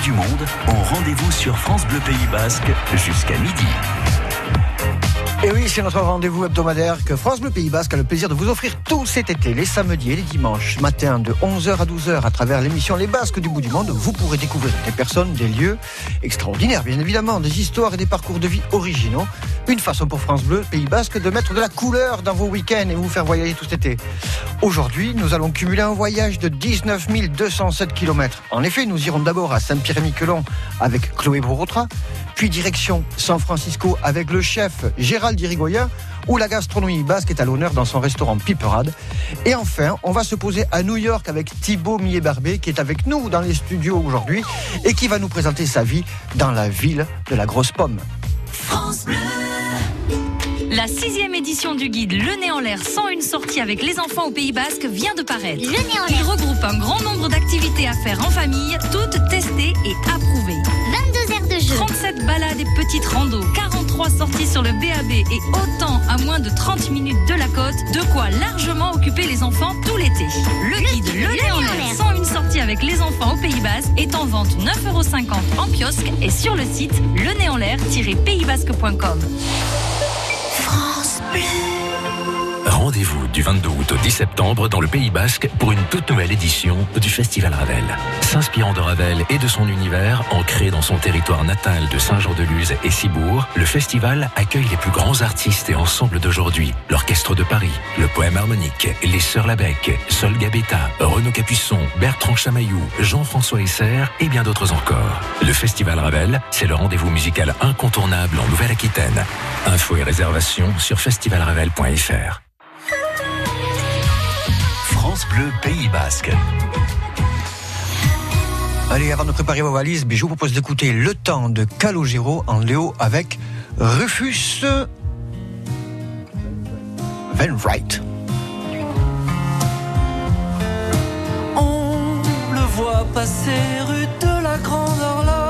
du monde ont rendez-vous sur France Bleu Pays Basque jusqu'à midi. Et oui, c'est notre rendez-vous hebdomadaire que France Bleu Pays Basque a le plaisir de vous offrir tout cet été, les samedis et les dimanches, matin de 11h à 12h, à travers l'émission Les Basques du bout du monde. Vous pourrez découvrir des personnes, des lieux extraordinaires, bien évidemment, des histoires et des parcours de vie originaux. Une façon pour France Bleu Pays Basque de mettre de la couleur dans vos week-ends et vous faire voyager tout cet été. Aujourd'hui, nous allons cumuler un voyage de 19 207 km. En effet, nous irons d'abord à Saint-Pierre-et-Miquelon avec Chloé Borotra, puis direction San Francisco avec le chef Gérald Dirigoyen, où la gastronomie basque est à l'honneur dans son restaurant Piperade. Et enfin, on va se poser à New York avec Thibaut Millet-Barbé, qui est avec nous dans les studios aujourd'hui et qui va nous présenter sa vie dans la ville de la grosse pomme. France Bleu. La sixième édition du guide Le Nez en l'air sans une sortie avec les enfants au Pays Basque vient de paraître. Le Nez en Il l'air. regroupe un grand nombre d'activités à faire en famille, toutes testées et approuvées. 22 heures de jeu. 37 balades et petites randos, 43 sorties sur le BAB et autant à moins de 30 minutes de la côte, de quoi largement occuper les enfants tout l'été. Le, guide Le, Nez en l'air sans une sortie avec les enfants au Pays Basque est en vente 9,50€ en kiosque et sur le site lenéenlair-paysbasque.com. France Bleu. Rendez-vous du 22 août au 10 septembre dans le Pays Basque pour une toute nouvelle édition du Festival Ravel. S'inspirant de Ravel et de son univers, ancré dans son territoire natal de Saint-Jean-de-Luz et Cibourg, le festival accueille les plus grands artistes et ensembles d'aujourd'hui. L'Orchestre de Paris, le Poème Harmonique, les Sœurs Labec, Sol Gabetta, Renaud Capuçon, Bertrand Chamaillou, Jean-François Esser et bien d'autres encore. Le Festival Ravel, c'est le rendez-vous musical incontournable en Nouvelle-Aquitaine. Infos et réservations sur festivalravel.fr. Bleu Pays Basque. Allez, avant de préparer vos valises, je vous propose d'écouter Le temps de Calogero en Léo avec Rufus Wainwright. On le voit passer rue de la Grande Horloge,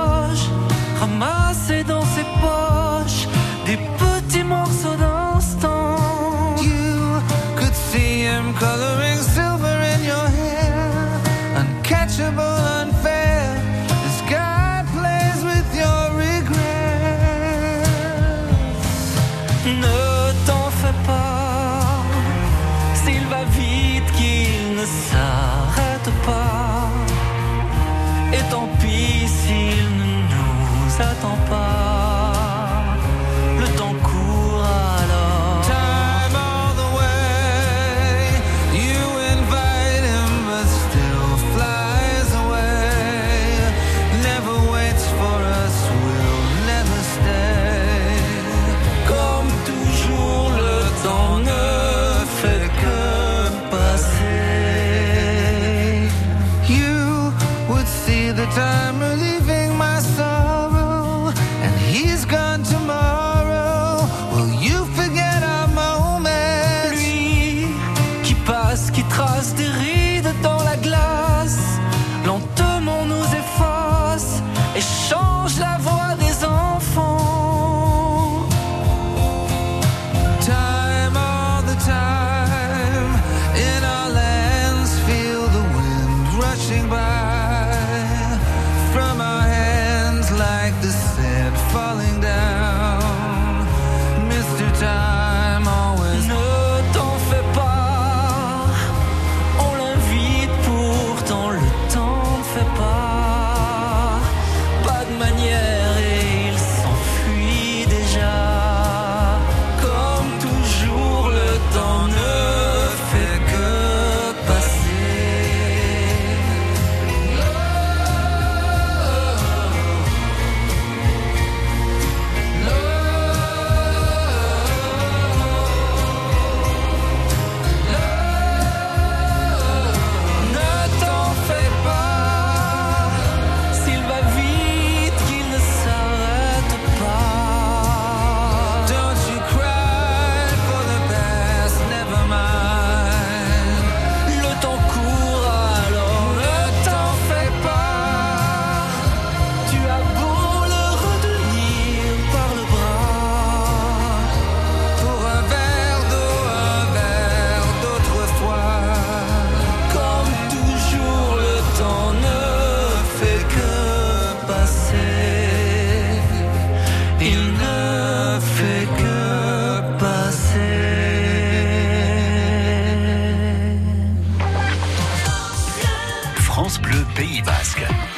France Bleu Pays Basque.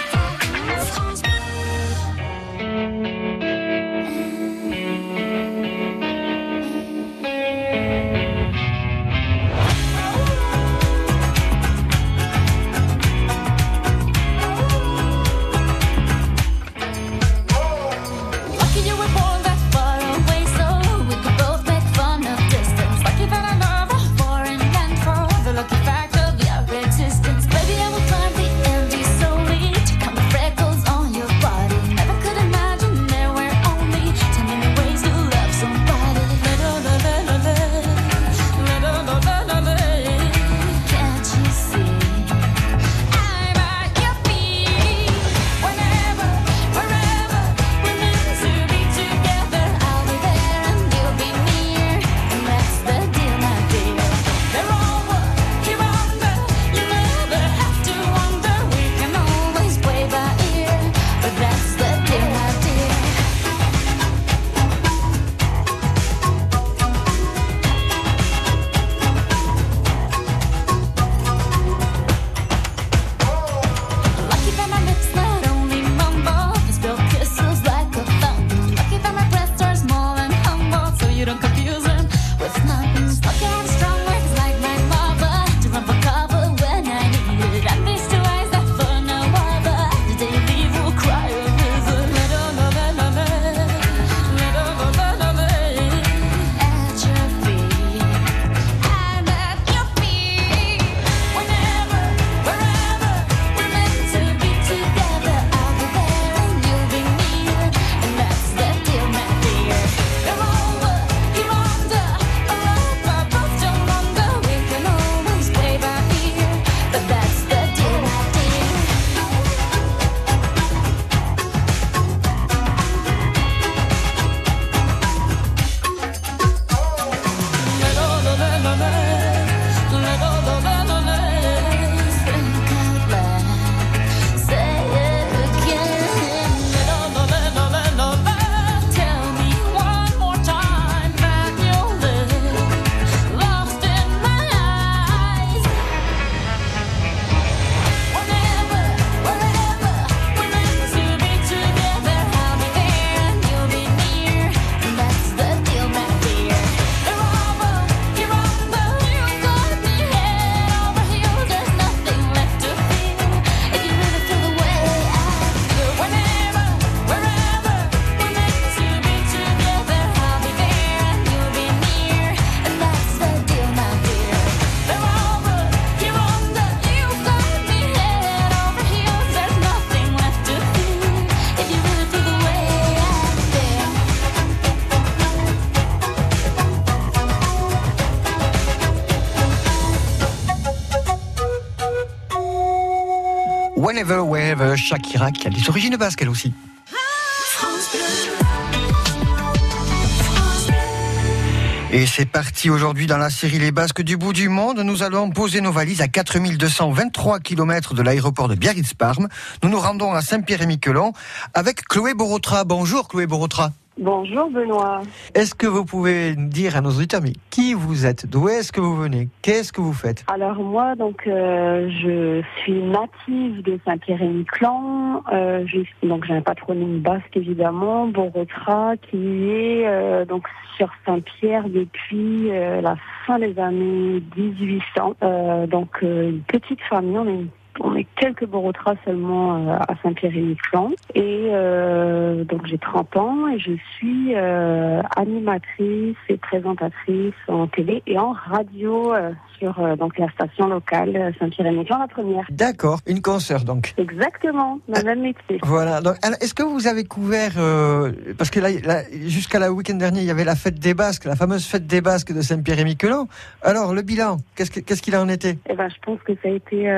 Whenever, wherever, Shakira, qui a des origines basques elle aussi. Et c'est parti aujourd'hui dans la série Les Basques du bout du monde. Nous allons poser nos valises à 4223 km de l'aéroport de Biarritz-Parme. Nous nous rendons à Saint-Pierre-et-Miquelon avec Chloé Borotra. Bonjour Chloé Borotra. Bonjour Benoît. Est-ce que vous pouvez nous dire à nos auditeurs mais qui vous êtes? D'où est-ce que vous venez? Qu'est-ce que vous faites? Alors moi donc euh, je suis native de Saint-Pierre-et-Miquelon. Euh, donc j'ai un patronyme basque évidemment, Borotra, qui est euh, donc sur Saint-Pierre depuis la fin des années 1800. Euh, donc une petite famille, on est une on est quelques Borotras seulement euh, à Saint-Pierre-et-Miquelon. Et euh, donc j'ai 30 ans et je suis euh, animatrice et présentatrice en télé et en radio euh, sur donc la station locale Saint-Pierre-et-Miquelon, la première. D'accord, une consoeur donc. Exactement, le même métier. Voilà. Donc, est-ce que vous avez couvert parce que là, là, jusqu'à la week-end dernier, il y avait la fête des Basques, la fameuse fête des Basques de Saint-Pierre-et-Miquelon. Alors, le bilan, qu'est-ce que- qu'est-ce qu'il en était? Eh ben, je pense que ça a été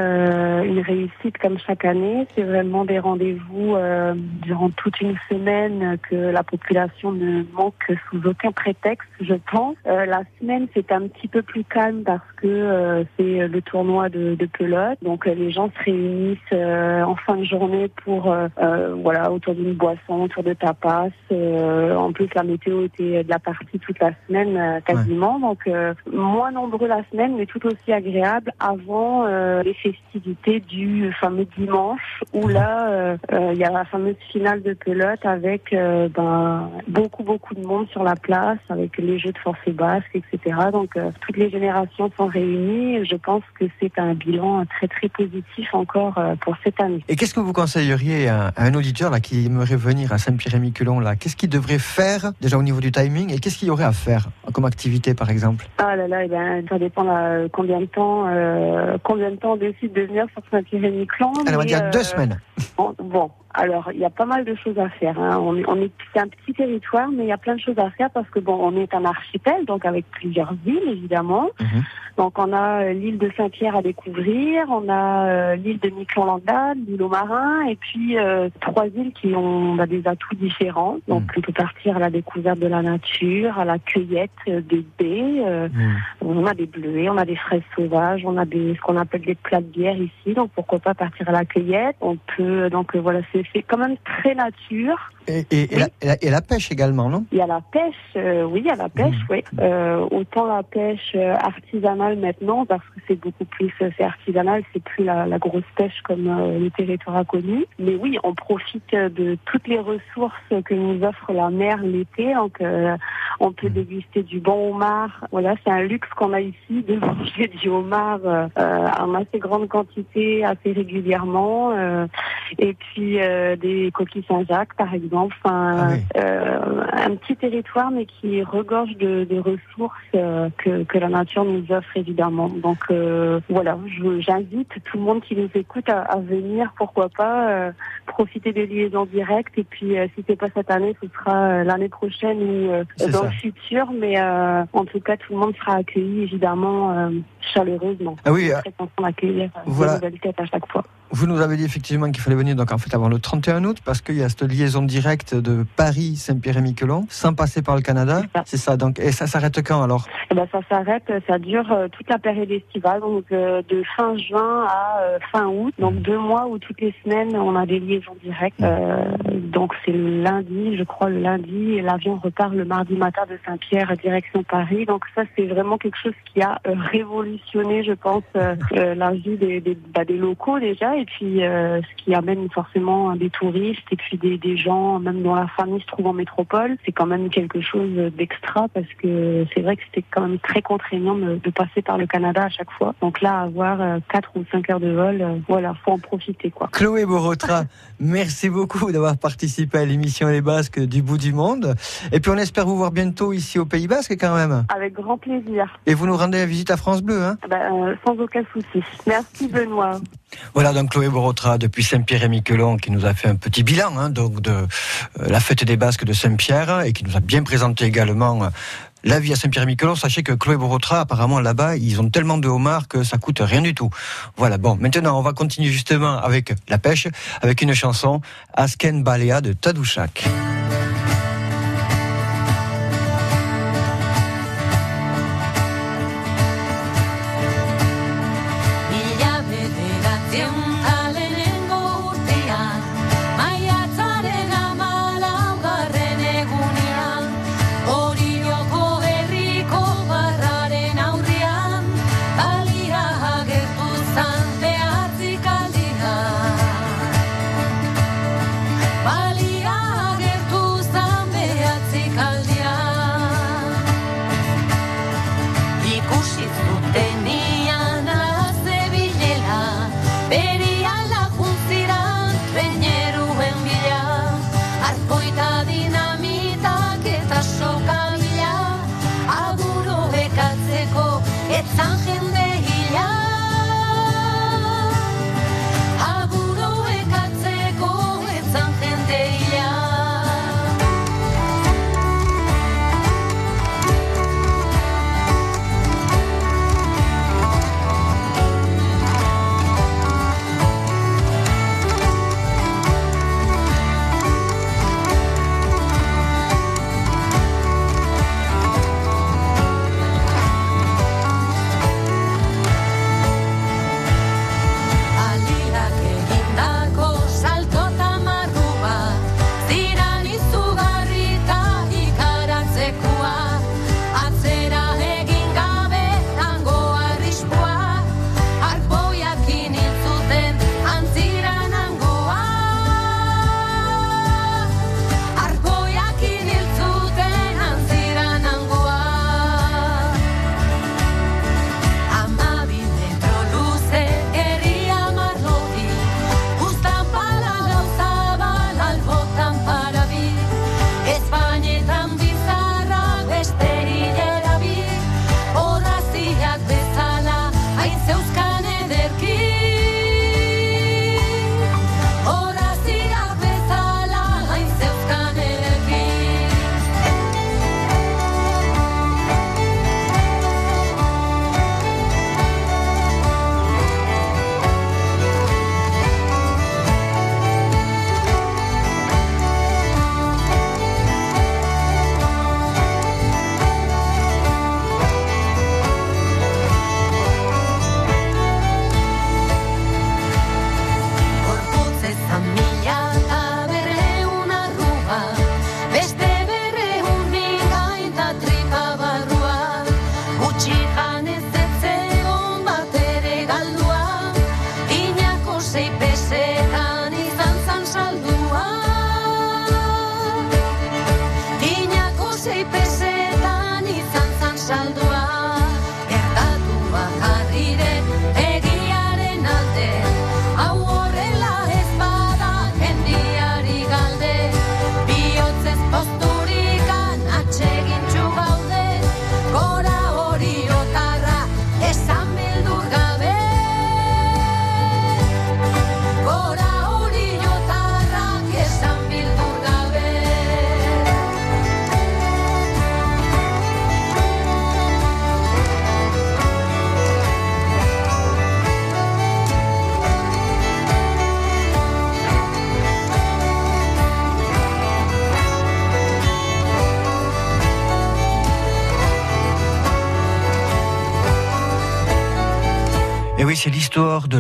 une réussite comme chaque année. C'est vraiment des rendez-vous euh, durant toute une semaine que la population ne manque sous aucun prétexte, je pense. Euh, la semaine, c'est un petit peu plus calme parce que euh, c'est le tournoi de, de pelote. Donc, euh, les gens se réunissent euh, en fin de journée pour, euh, voilà, autour d'une boisson, autour de tapas. Euh, en plus, la météo était de la partie toute la semaine quasiment. Donc, euh, moins nombreux la semaine, mais tout aussi agréable avant euh, les festivités du fameux dimanche où là, euh, euh, il y a la fameuse finale de pelote avec euh, ben, beaucoup, beaucoup de monde sur la place, avec les jeux de forfait basque, etc. Donc, euh, toutes les générations sont réunies. Je pense que c'est un bilan très, très positif encore pour cette année. Et qu'est-ce que vous conseilleriez à, à un auditeur là, qui aimerait venir à Saint-Pierre-et-Miquelon là? Qu'est-ce qu'il devrait faire déjà au niveau du timing et qu'est-ce qu'il y aurait à faire comme activité par exemple? Ah là là, eh ben, ça dépend là, combien de temps, combien de temps on décide de venir sur Saint-Pierre-et-Miquelon. Alors, on va dire euh, deux semaines. Bon, bon, alors il y a pas mal de choses à faire. Hein. On, est- on est, c'est un petit territoire, mais il y a plein de choses à faire parce que bon, on est un archipel, donc avec plusieurs îles évidemment. Mhm. Donc on a euh, l'île de Saint-Pierre à découvrir, on a euh, l'île de Miquelon-Landade, l'île aux Marins, et puis euh, trois îles qui ont bah, des atouts différents. Donc on peut partir à la découverte de la nature, à la cueillette euh, des baies. euh, Mhm. on a des bleuets, on a des fraises sauvages, on a des ce qu'on appelle des plats de bière ici, donc pourquoi pas partir à la cueillette? On peut donc voilà, c'est c'est quand même très nature. Et, et- et la, et la- et la pêche également, non? Il y a la pêche, euh, oui, il y a la pêche, oui. Euh, autant la pêche euh, artisanale maintenant, parce que c'est beaucoup plus, c'est artisanal, c'est plus la, la grosse pêche comme euh, le territoire a connu. Mais oui, on profite de toutes les ressources que nous offre la mer l'été. Donc, on peut déguster du bon homard. Voilà, c'est un luxe qu'on a ici de manger du homard en assez grande quantité, assez régulièrement. et puis des coquilles Saint-Jacques, par exemple. Enfin, Ah oui. euh, un petit territoire, mais qui regorge de, de ressources euh, que, que la nature nous offre, évidemment. Donc euh, voilà, j'invite tout le monde qui nous écoute à, à venir, pourquoi pas, profiter des liaisons directes. Et puis, si c'est pas cette année, ce sera l'année prochaine ou dans ça. le futur. Mais en tout cas, tout le monde sera accueilli, évidemment, chaleureusement. Ah oui, euh, très content d'accueillir euh, voilà. des nouvelles têtes à chaque fois. Vous nous avez dit effectivement qu'il fallait venir donc en fait avant le 31 août parce qu'il y a cette liaison directe de Paris Saint-Pierre-et-Miquelon sans passer par le Canada. C'est ça. Donc et ça s'arrête quand alors? Eh ben, ça s'arrête, ça dure euh, toute la période estivale, donc euh, de fin juin à euh, fin août, donc deux mois où toutes les semaines on a des liaisons directes. Euh, donc c'est le lundi, je crois le lundi, et l'avion repart le mardi matin de Saint-Pierre direction Paris. Donc ça c'est vraiment quelque chose qui a révolutionné, je pense, la vie des, des, bah, des locaux déjà, et puis euh, ce qui amène forcément des touristes et puis des, des gens, même dont la famille se trouve en métropole. C'est quand même quelque chose d'extra parce que c'est vrai que c'était quand même très contraignant de, de passer par le Canada à chaque fois. Donc là, avoir euh, 4 ou 5 heures de vol, euh, voilà, faut en profiter quoi. Chloé Borotra, merci beaucoup d'avoir participé à l'émission Les Basques du bout du monde. Et puis on espère vous voir bientôt ici au Pays Basque quand même. Avec grand plaisir, Et vous nous rendez la visite à France Bleu. Hein Ben, euh, sans aucun souci. Merci Benoît. voilà donc Chloé Borotra depuis Saint-Pierre-et-Miquelon qui nous a fait un petit bilan hein, donc de euh, la fête des Basques de Saint-Pierre et qui nous a bien présenté également euh, la vie à Saint-Pierre-et-Miquelon. Sachez que Chloé Borotra, apparemment là-bas, ils ont tellement de homards que ça coûte rien du tout. Voilà, bon, maintenant on va continuer justement avec la pêche, avec une chanson, Asken Balea de Tadouchak. Baby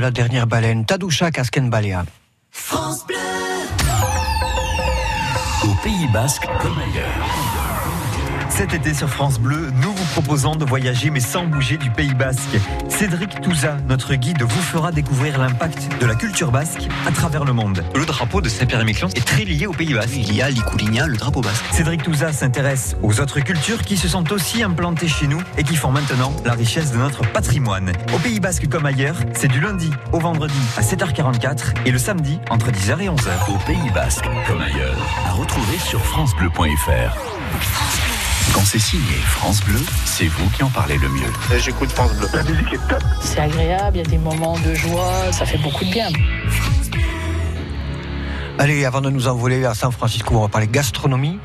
la dernière baleine, Tadoucha Kaskenbalea. Au Pays Basque comme ailleurs. Cet été sur France Bleu, nous vous proposons de voyager mais sans bouger du Pays Basque. Cédric Touza, notre guide, vous fera découvrir l'impact de la culture basque à travers le monde. Le drapeau de Saint-Pierre-et-Miquelon est très lié au Pays Basque. Il y a l'Icoulinia, le drapeau basque. Cédric Touza s'intéresse aux autres cultures qui se sont aussi implantées chez nous et qui font maintenant la richesse de notre patrimoine. Au Pays Basque comme ailleurs, c'est du lundi au vendredi à 7h44 et le samedi entre 10h et 11h. Au Pays Basque comme ailleurs. À retrouver sur FranceBleu.fr. Quand c'est signé France Bleu, c'est vous qui en parlez le mieux. J'écoute France Bleu. La musique est top. C'est agréable, il y a des moments de joie, ça fait beaucoup de bien. Allez, avant de nous envoler à San Francisco, on va parler gastronomie.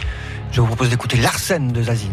Je vous propose d'écouter Larsen de Zazie.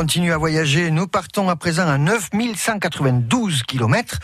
Continue à voyager. Nous partons à présent à 9192 km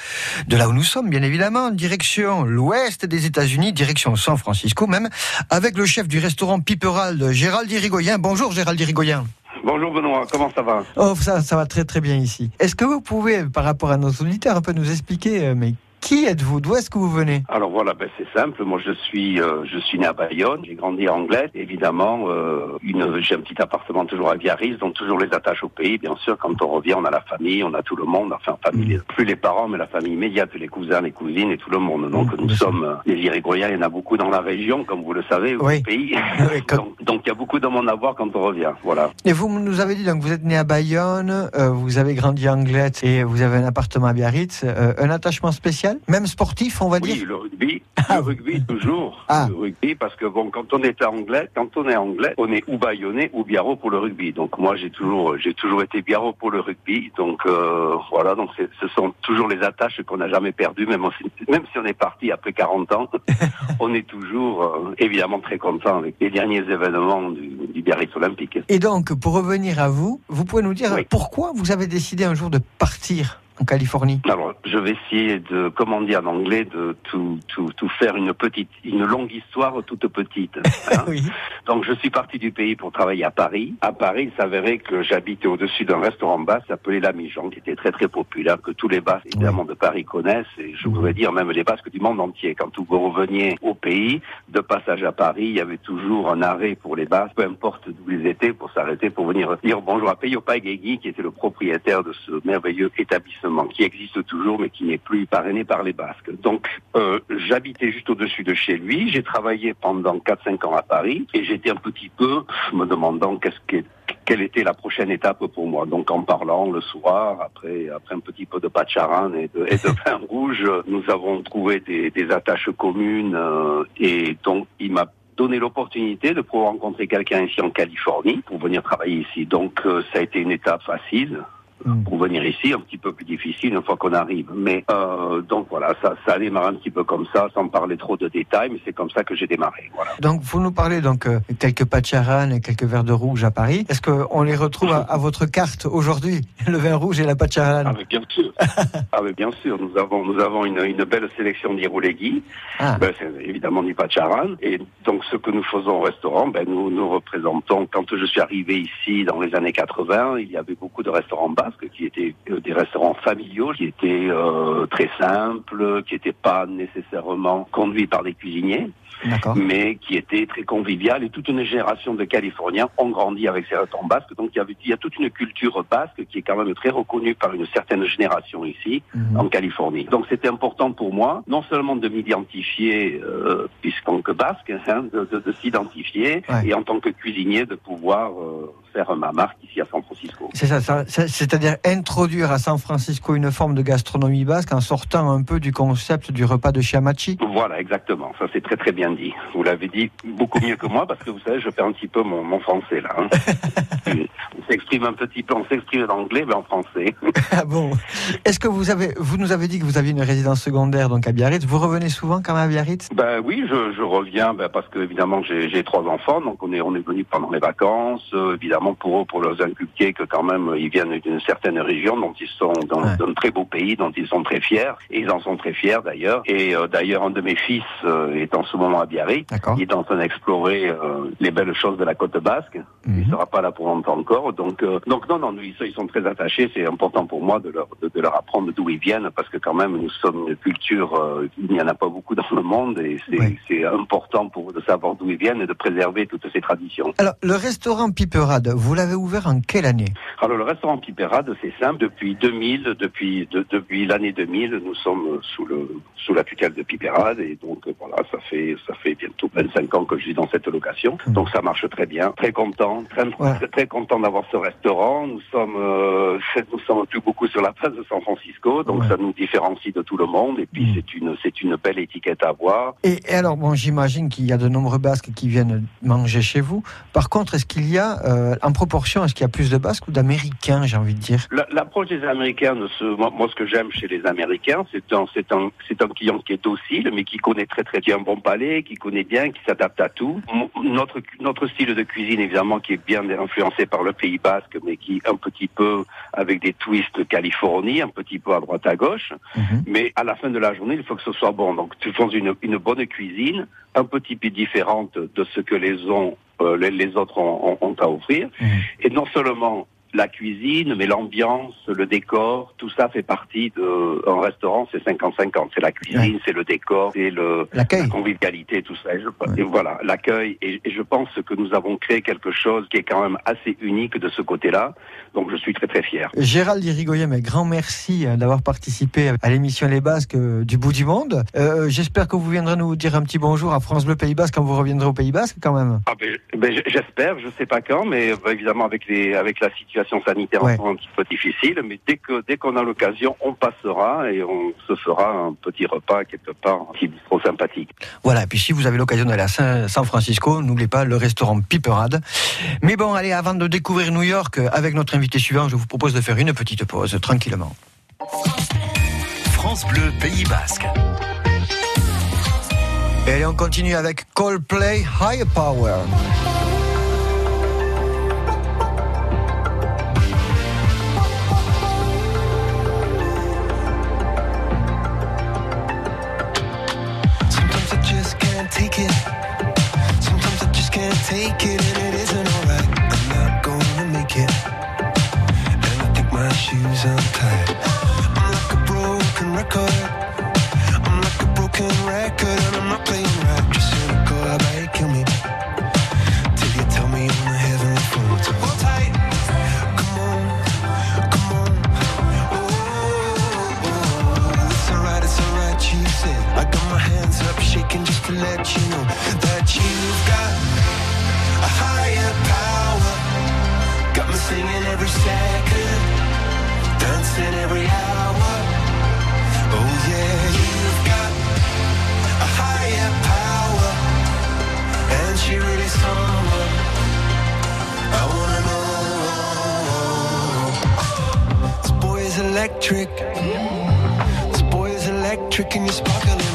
de là où nous sommes, bien évidemment, en direction l'ouest des États-Unis, direction San Francisco même, avec le chef du restaurant Piperald, Gérald Irigoyen. Bonjour Gérald Irigoyen. Bonjour Benoît, comment ça va? Oh, ça, ça va très très bien ici. Est-ce que vous pouvez, par rapport à nos auditeurs, un peu nous expliquer, euh, mais qui êtes-vous? D'où est-ce que vous venez? Alors voilà, ben c'est simple. Moi, je suis, euh, je suis né à Bayonne. J'ai grandi à Anglet. Évidemment, euh, une, j'ai un petit appartement toujours à Biarritz, donc toujours les attaches au pays. Bien sûr, quand on revient, on a la famille, on a tout le monde. Enfin, famille, plus les parents, mais la famille immédiate, les cousins, les cousines et tout le monde. Donc, nous sommes euh, les Irigoyens. Il y en a beaucoup dans la région, comme vous le savez, Oui. au pays. Oui, comme- donc, donc, il y a beaucoup de monde à voir quand on revient. Voilà. Et vous nous avez dit, donc vous êtes né à Bayonne, euh, vous avez grandi à Anglet et vous avez un appartement à Biarritz. Un attachement spécial? Même sportif, on va Oui, dire le rugby, le rugby toujours. Ah. Le rugby, parce que bon, quand on est anglais, quand on est anglais, on est ou bayonnais ou biarro pour le rugby. Donc moi, j'ai toujours, j'ai toujours été biarro pour le rugby. Donc euh, voilà, donc ce sont toujours les attaches qu'on n'a jamais perdues, même, si- même si on est parti après 40 ans, on est toujours euh, évidemment très content avec les derniers événements du, du Biarritz Olympique. Et donc, pour revenir à vous, vous pouvez nous dire Oui. pourquoi vous avez décidé un jour de partir en Californie Alors, je vais essayer de, comment dire en anglais, de tout, tout, tout faire une petite, une longue histoire toute petite. hein. Oui. Donc, je suis parti du pays pour travailler à Paris. À Paris, il s'avérait que j'habitais au-dessus d'un restaurant basse appelé La Mijan, qui était très très populaire, que tous les Basques, évidemment, de Paris connaissent, et je voudrais dire même les Basques du monde entier. Quand vous reveniez au pays, de passage à Paris, il y avait toujours un arrêt pour les Basques, peu importe d'où ils étaient, pour s'arrêter, pour venir dire bonjour à Peyo Paigegui, qui était le propriétaire de ce merveilleux établissement, qui existe toujours, mais qui n'est plus parrainé par les Basques. Donc, euh, j'habitais juste au-dessus de chez lui, j'ai travaillé pendant 4-5 ans à Paris, et j'étais un petit peu me demandant qu'est-ce que quelle était la prochaine étape pour moi. Donc en parlant le soir, après, après un petit peu de pacharan et de, et de vin rouge, nous avons trouvé des, des attaches communes euh, et donc il m'a donné l'opportunité de pouvoir rencontrer quelqu'un ici en Californie pour venir travailler ici. Donc euh, ça a été une étape facile pour venir ici, un petit peu plus difficile une fois qu'on arrive. Mais euh, donc voilà, ça, ça a démarré un petit peu comme ça, sans parler trop de détails, mais c'est comme ça que j'ai démarré. Voilà. Donc, vous nous parlez donc euh, quelques pacharan et quelques verres de rouge à Paris. Est-ce qu'on les retrouve à, à votre carte aujourd'hui Le vin rouge et la pacharan? Ah mais bien sûr. ah mais bien sûr, nous avons nous avons une, une belle sélection d'Iroulegui. Ah. Ben, c'est évidemment du Pacharan. Et donc ce que nous faisons au restaurant, ben, nous nous représentons. Quand je suis arrivé ici dans les années 80, il y avait beaucoup de restaurants basques qui étaient euh, des restaurants familiaux, qui étaient euh, très simples, qui n'étaient pas nécessairement conduits par des cuisiniers mais qui était très convivial et toute une génération de Californiens ont grandi avec ces restaurants basques. Donc il y, avait, il y a toute une culture basque qui est quand même très reconnue par une certaine génération ici Mhm. en Californie. Donc c'était important pour moi, non seulement de m'identifier, euh, puisqu'en que basque, hein, de, de- de s'identifier Ouais. et en tant que cuisinier de pouvoir euh, faire ma marque ici à San Francisco. C'est ça, ça- c'est- c'est-à-dire introduire à San Francisco une forme de gastronomie basque en sortant un peu du concept du repas de Chiamachi. Voilà, exactement. Ça, c'est très très bien dit. Vous l'avez dit beaucoup mieux que moi parce que vous savez, je perds un petit peu mon, mon français là. hein. s'exprime un petit peu, on s'exprime en anglais, mais en français. Ah bon Est-ce que vous avez, vous nous avez dit que vous aviez une résidence secondaire donc à Biarritz. Vous revenez souvent quand même à Biarritz? Ben oui, je, je reviens ben, parce que évidemment j'ai j'ai trois enfants, donc on est on est venu pendant les vacances. euh, évidemment pour eux, pour leur inculquer que quand même ils viennent d'une certaine région dont ils sont dans Ouais. d'un très beau pays, dont ils sont très fiers, et ils en sont très fiers d'ailleurs. Et euh, d'ailleurs un de mes fils euh, est en ce moment à Biarritz. D'accord. Il est en train d'explorer les belles choses de la côte basque. Mhm. Il sera pas là pour longtemps encore. Donc, euh, donc non, non, nous, ils, sont- très attachés. C'est important pour moi de leur, de, de leur apprendre d'où ils viennent parce que quand même, nous sommes une culture, euh, il n'y en a pas beaucoup dans le monde et c'est Oui. c'est important pour eux de savoir d'où ils viennent et de préserver toutes ces traditions. Alors, le restaurant Piperade, vous l'avez ouvert en quelle année? Alors le restaurant Pipérade, c'est simple. Depuis 2000, depuis de- depuis l'année 2000, nous sommes sous le sous la tutelle de Pipérade et donc euh, voilà, ça fait ça fait bientôt 25 ans que je suis dans cette location. Donc ça marche très bien. Très content, très Ouais. très, très content d'avoir ce restaurant. Nous sommes euh, nous sommes plus beaucoup sur la place de San Francisco, donc Ouais. ça nous différencie de tout le monde et puis Mm. c'est une c'est une belle étiquette à avoir. et, et alors, bon, j'imagine qu'il y a de nombreux Basques qui viennent manger chez vous. Par contre, est-ce qu'il y a, euh, en proportion, est-ce qu'il y a plus de Basques ou d'américain, j'ai envie de dire? La- L'approche des Américains, de ce, moi, moi, ce que j'aime chez les Américains, c'est un, c'est un, c'est un client qui est docile, mais qui connaît très très bien un bon palais, qui connaît bien, qui s'adapte à tout. Notre, notre style de cuisine, évidemment, qui est bien influencé par le Pays Basque, mais qui un petit peu avec des twists Californie, un petit peu à droite à gauche. Mais à la fin de la journée, il faut que ce soit bon. Donc, tu fais une, une bonne cuisine, un petit peu différente de ce que les, ont, euh, les, les autres ont, ont- ont à offrir. Et non seulement la cuisine, mais l'ambiance, le décor, tout ça fait partie d'un restaurant, c'est 50-50. C'est la cuisine, c'est le décor, c'est le, la convivialité, tout ça. Et, je- et voilà, l'accueil. Et, et je pense que nous avons créé quelque chose qui est quand même assez unique de ce côté-là. Donc je suis très très fier. Gérald Irigoyen, mais grand merci euh, d'avoir participé à l'émission Les Basques euh, du bout du monde. Euh, J'espère que vous viendrez nous dire un petit bonjour à France Bleu Pays Basque quand vous reviendrez au Pays Basque quand même. Ah ben, ben, j'espère, je sais pas quand, mais évidemment avec les avec la situation sanitaire Ouais. un petit peu difficile, mais dès que dès qu'on a l'occasion, on passera et on se fera un petit repas quelque part, un petit bistrot sympathique. Voilà, et puis si vous avez l'occasion d'aller à Saint- San Francisco, n'oubliez pas le restaurant Piperade. Mais bon, allez, avant de découvrir New York avec notre invité suivant, je vous propose de faire une petite pause, tranquillement. France Bleu Pays Basque. Et allez, on continue avec Coldplay High Power. Take it, and it isn't alright. I'm not gonna make it. And I think my shoes untied. I'm like a broken record. Electric. This boy is electric, and you're sparkling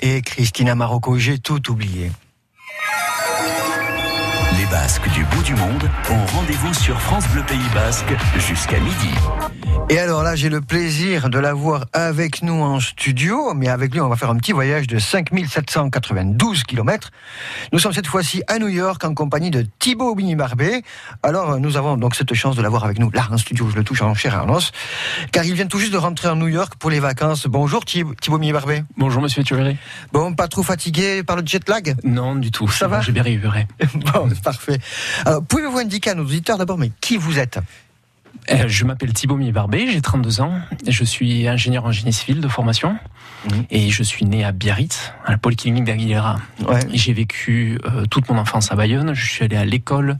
Et Christina Marocco. J'ai tout oublié. Les Basques du bout du monde ont rendez-vous sur France Bleu Pays Basque jusqu'à midi. Et alors là, j'ai le plaisir de l'avoir avec nous en studio, mais avec lui, on va faire un petit voyage de 5792 km. Nous sommes cette fois-ci à New York en compagnie de Thibaut Bini-Barbet. Alors, nous avons donc cette chance de l'avoir avec nous là en studio, je le touche en chair et en os, car il vient tout juste de rentrer en New York pour les vacances. Bonjour Thib- Thibaut Bini-Barbet. Bonjour Monsieur Thuret. Bon, pas trop fatigué par le jet lag? Non, du tout. Ça va? J'ai bien récupéré. Bon, parfait. Alors, pouvez-vous indiquer à nos auditeurs d'abord, mais qui vous êtes? Je m'appelle Thibaut Mier-Barbet, j'ai 32 ans. Je suis ingénieur en génie civil de formation. Mhm. Et je suis né à Biarritz, à la polyclinique d'Aguilera. Ouais. J'ai vécu euh, toute mon enfance à Bayonne. Je suis allé à l'école,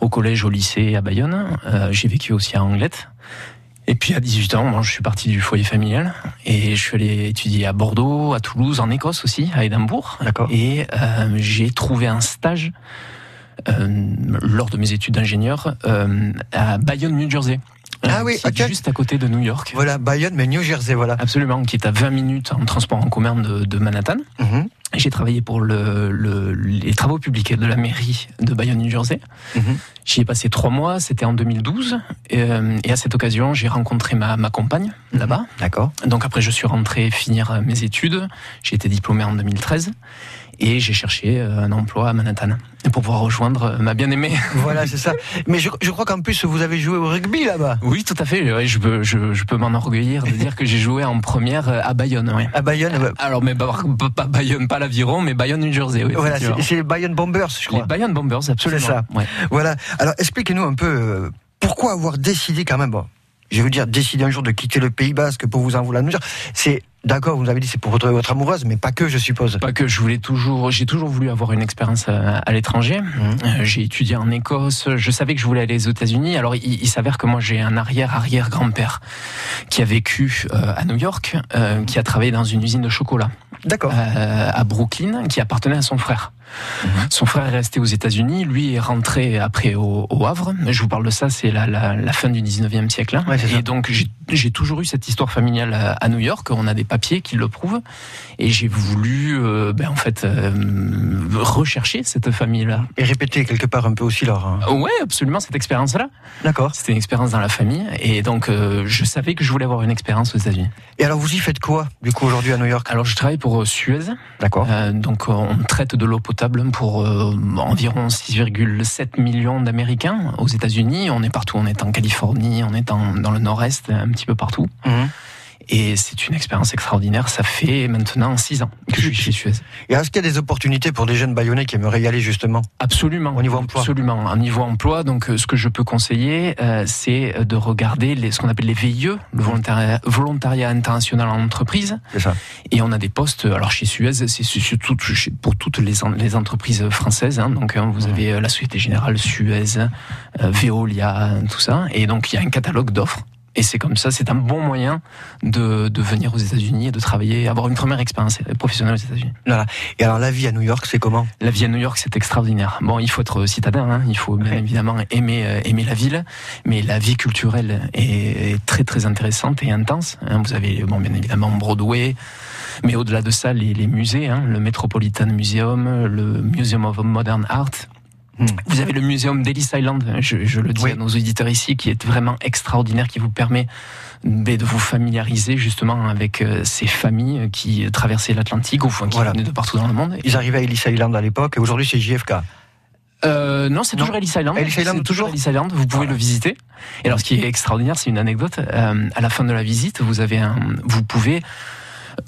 au collège, au lycée à Bayonne. Euh, j'ai vécu aussi à Anglette. Et puis à 18 ans, moi, je suis parti du foyer familial et je suis allé étudier à Bordeaux, à Toulouse, en Écosse aussi, à Édimbourg. Et euh, j'ai trouvé un stage euh, lors de mes études d'ingénieur euh, à Bayonne, New Jersey. Ah oui, qui est ok. juste à côté de New York. Voilà, Bayonne, mais New Jersey, voilà. Absolument, qui est à 20 minutes en transport en commun de, de Manhattan. Mhm. J'ai travaillé pour le, le- les travaux publics de la mairie de Bayonne, New Jersey. Mhm. J'y ai passé trois mois, c'était en 2012. Et, euh, et à cette occasion, j'ai rencontré ma, ma compagne là-bas. D'accord. Donc après, je suis rentré finir euh, mes études. J'ai été diplômé en 2013. Et j'ai cherché euh, un emploi à Manhattan pour pouvoir rejoindre euh, ma bien-aimée. Voilà, c'est ça. Mais je, je crois qu'en plus, vous avez joué au rugby là-bas. Oui, tout à fait. Je peux, je, je peux m'en enorgueillir de dire que j'ai joué en première euh, à Bayonne. À Bayonne, ouais. Alors, mais pas, Bayonne, pas l'aviron, mais Bayonne, New Jersey. Oui, Voilà, c'est les Bayonne Bombers, je Les crois. Bayonne Bombers, absolument. C'est ça. Ouais. Voilà. Alors, expliquez-nous un peu pourquoi avoir décidé quand même, bon, je veux dire, décider un jour de quitter le Pays Basque pour vous en vouloir nous dire. C'est d'accord, vous avez dit c'est pour retrouver votre amoureuse, mais pas que, je suppose. Pas que je voulais toujours, j'ai toujours voulu avoir une expérience à, à l'étranger. Euh, j'ai étudié en Écosse. Je savais que je voulais aller aux États-Unis. Alors, il, il s'avère que moi, j'ai un arrière-arrière-grand-père qui a vécu euh, à New York, euh, qui a travaillé dans une usine de chocolat D'accord. euh, à Brooklyn, qui appartenait à son frère. Son frère est resté aux États-Unis, lui est rentré après au, au Havre. Je vous parle de ça, c'est la, la, la fin du 19e siècle. hein. Ouais, c'est ça. et donc j'ai- toujours eu cette histoire familiale à, à New York. On a des papiers qui le prouvent. Et j'ai voulu, euh, ben, en fait, euh, rechercher cette famille-là. Et répéter quelque part un peu aussi leur. hein. Ouais, absolument, cette expérience-là. D'accord. C'était une expérience dans la famille. Et donc, euh, je savais que je voulais avoir une expérience aux États-Unis. Et alors, vous y faites quoi, du coup, aujourd'hui à New York? Alors, je travaille pour Suez. D'accord. Donc on traite de l'eau potable pour euh, environ 6,7 millions d'Américains aux États-Unis. On est partout, on est en Californie, on est dans le Nord-Est, un petit peu partout. Mhm. Et c'est une expérience extraordinaire. Ça fait maintenant 6 ans que je suis chez Suez. Et est-ce qu'il y a des opportunités pour des jeunes bayonnais qui aimeraient y aller, justement? Absolument. Au niveau emploi. Absolument. Au niveau emploi, donc euh, ce que je peux conseiller, euh, c'est de regarder les, ce qu'on appelle les VIE, le volontariat, volontariat international en entreprise. C'est ça. Et on a des postes, alors chez Suez, c'est surtout pour toutes les entreprises françaises. hein. donc hein, vous avez euh, la Société Générale, Suez, euh, Veolia, tout ça. Et donc il y a un catalogue d'offres. Et c'est comme ça, c'est un bon moyen de, de venir aux États-Unis et de travailler, avoir une première expérience professionnelle aux États-Unis. Voilà. Et alors, la vie à New York, c'est comment? La vie à New York, c'est extraordinaire. Bon, il faut être citadin, hein, il faut bien Ouais. évidemment aimer, euh, aimer la ville, mais la vie culturelle est, est très très intéressante et intense. hein. Vous avez, bon, bien évidemment Broadway, mais au-delà de ça, les, les musées, hein, le Metropolitan Museum, le Museum of Modern Art. Hmm. Vous avez le muséum d'Ellis Island, je, je le dis Oui. à nos auditeurs ici, qui est vraiment extraordinaire, qui vous permet de vous familiariser justement avec euh, ces familles qui traversaient l'Atlantique, ou qui Voilà. venaient de partout dans le monde. Ils arrivaient à Ellis Island à l'époque, et aujourd'hui, c'est JFK. Euh, non, c'est toujours Ellis Island. Ellis Island, toujours Ellis Island. Vous pouvez Voilà. le visiter. Et alors, ce qui est extraordinaire, c'est une anecdote. Euh, à la fin de la visite, vous avez un, vous pouvez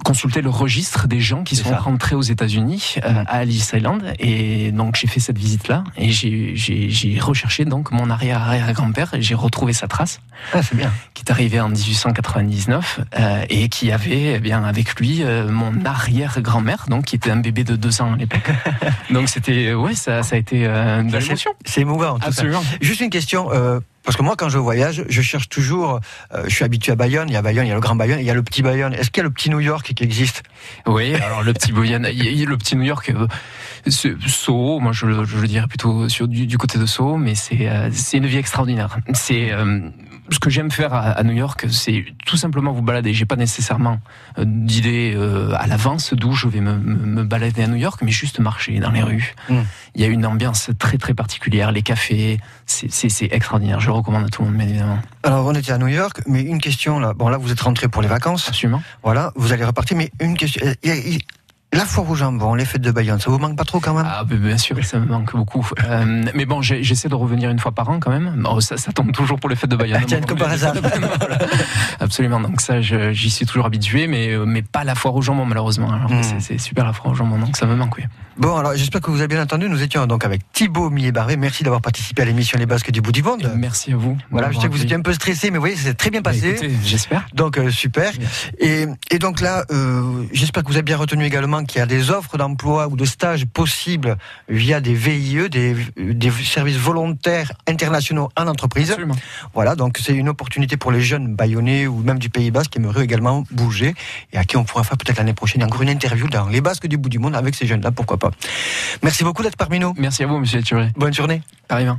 consulter le registre des gens qui sont ça. rentrés aux États-Unis euh, Mhm. à Ellis Island. Et donc, j'ai fait cette visite-là et j'ai- j'ai j'ai recherché donc mon arrière-arrière-grand-père et j'ai retrouvé sa trace Ah, bien. qui est arrivé en 1899 euh, et qui avait eh bien avec lui euh, mon arrière-grand-mère donc qui était un bébé de deux ans à l'époque. donc c'était ouais ça, ça a été euh, Ça, l'émotion. C'est émouvant, tout ça. Absolument. Juste une question. euh, Parce que moi, quand je voyage, je cherche toujours. euh, je suis habitué à Bayonne. Il y a Bayonne, il y a le Grand Bayonne, il y a le Petit Bayonne. Est-ce qu'il y a le Petit New York qui existe? Oui, alors le petit Bayonne, il y a le petit New York, euh, Soho, moi je, le- je le dirais plutôt sur du, du côté de Soho, mais c'est euh, c'est une vie extraordinaire. C'est ce que j'aime faire à, New York, c'est tout simplement vous balader. J'ai pas nécessairement euh, d'idée euh, à l'avance d'où je vais me, balader à New York, mais juste marcher dans les rues. Mm. Il y a une ambiance très très particulière, les cafés, c'est- extraordinaire. Je le recommande à tout le monde, bien évidemment. Alors, on était à New York, mais une question là. Bon, là, vous êtes rentré pour les vacances. Absolument. Voilà, vous allez repartir, mais une question. euh, il y a- il- la foire au jambon, les fêtes de Bayonne, ça vous manque pas trop quand même? Ah, bien sûr, ça me manque beaucoup. Euh, mais bon, j'essaie de revenir une fois par an quand même. Bon, ça, ça tombe toujours pour les fêtes de Bayonne. Ah, tiens, comme par hasard. Voilà. Absolument. Donc ça, j'y suis toujours habitué, mais euh, mais pas la foire au jambon malheureusement. Alors Hmm. c'est- c'est super la foire au jambon, donc ça me manque. Oui. Bon, alors j'espère que vous avez bien entendu. Nous étions donc avec Thibaut Millet-Barré. Merci d'avoir participé à l'émission Les Basques du bout du monde. Merci à vous. Voilà, je sais que vous étiez un peu stressé, mais vous voyez, c'est très bien Bah, passé. écoutez, J'espère. Donc euh, super. Et, et donc là, euh, j'espère que vous avez bien retenu également qu'il y a des offres d'emploi ou de stages possibles via des VIE, des, des services volontaires internationaux en entreprise. Absolument. Voilà, donc c'est une opportunité pour les jeunes bayonnais ou même du Pays Basque qui aimeraient également bouger et à qui on pourra faire peut-être l'année prochaine encore une interview dans les Basques du bout du monde avec ces jeunes-là, pourquoi pas. Merci beaucoup d'être parmi nous. Merci à vous, Monsieur Thuré. Bonne journée. Pareillement.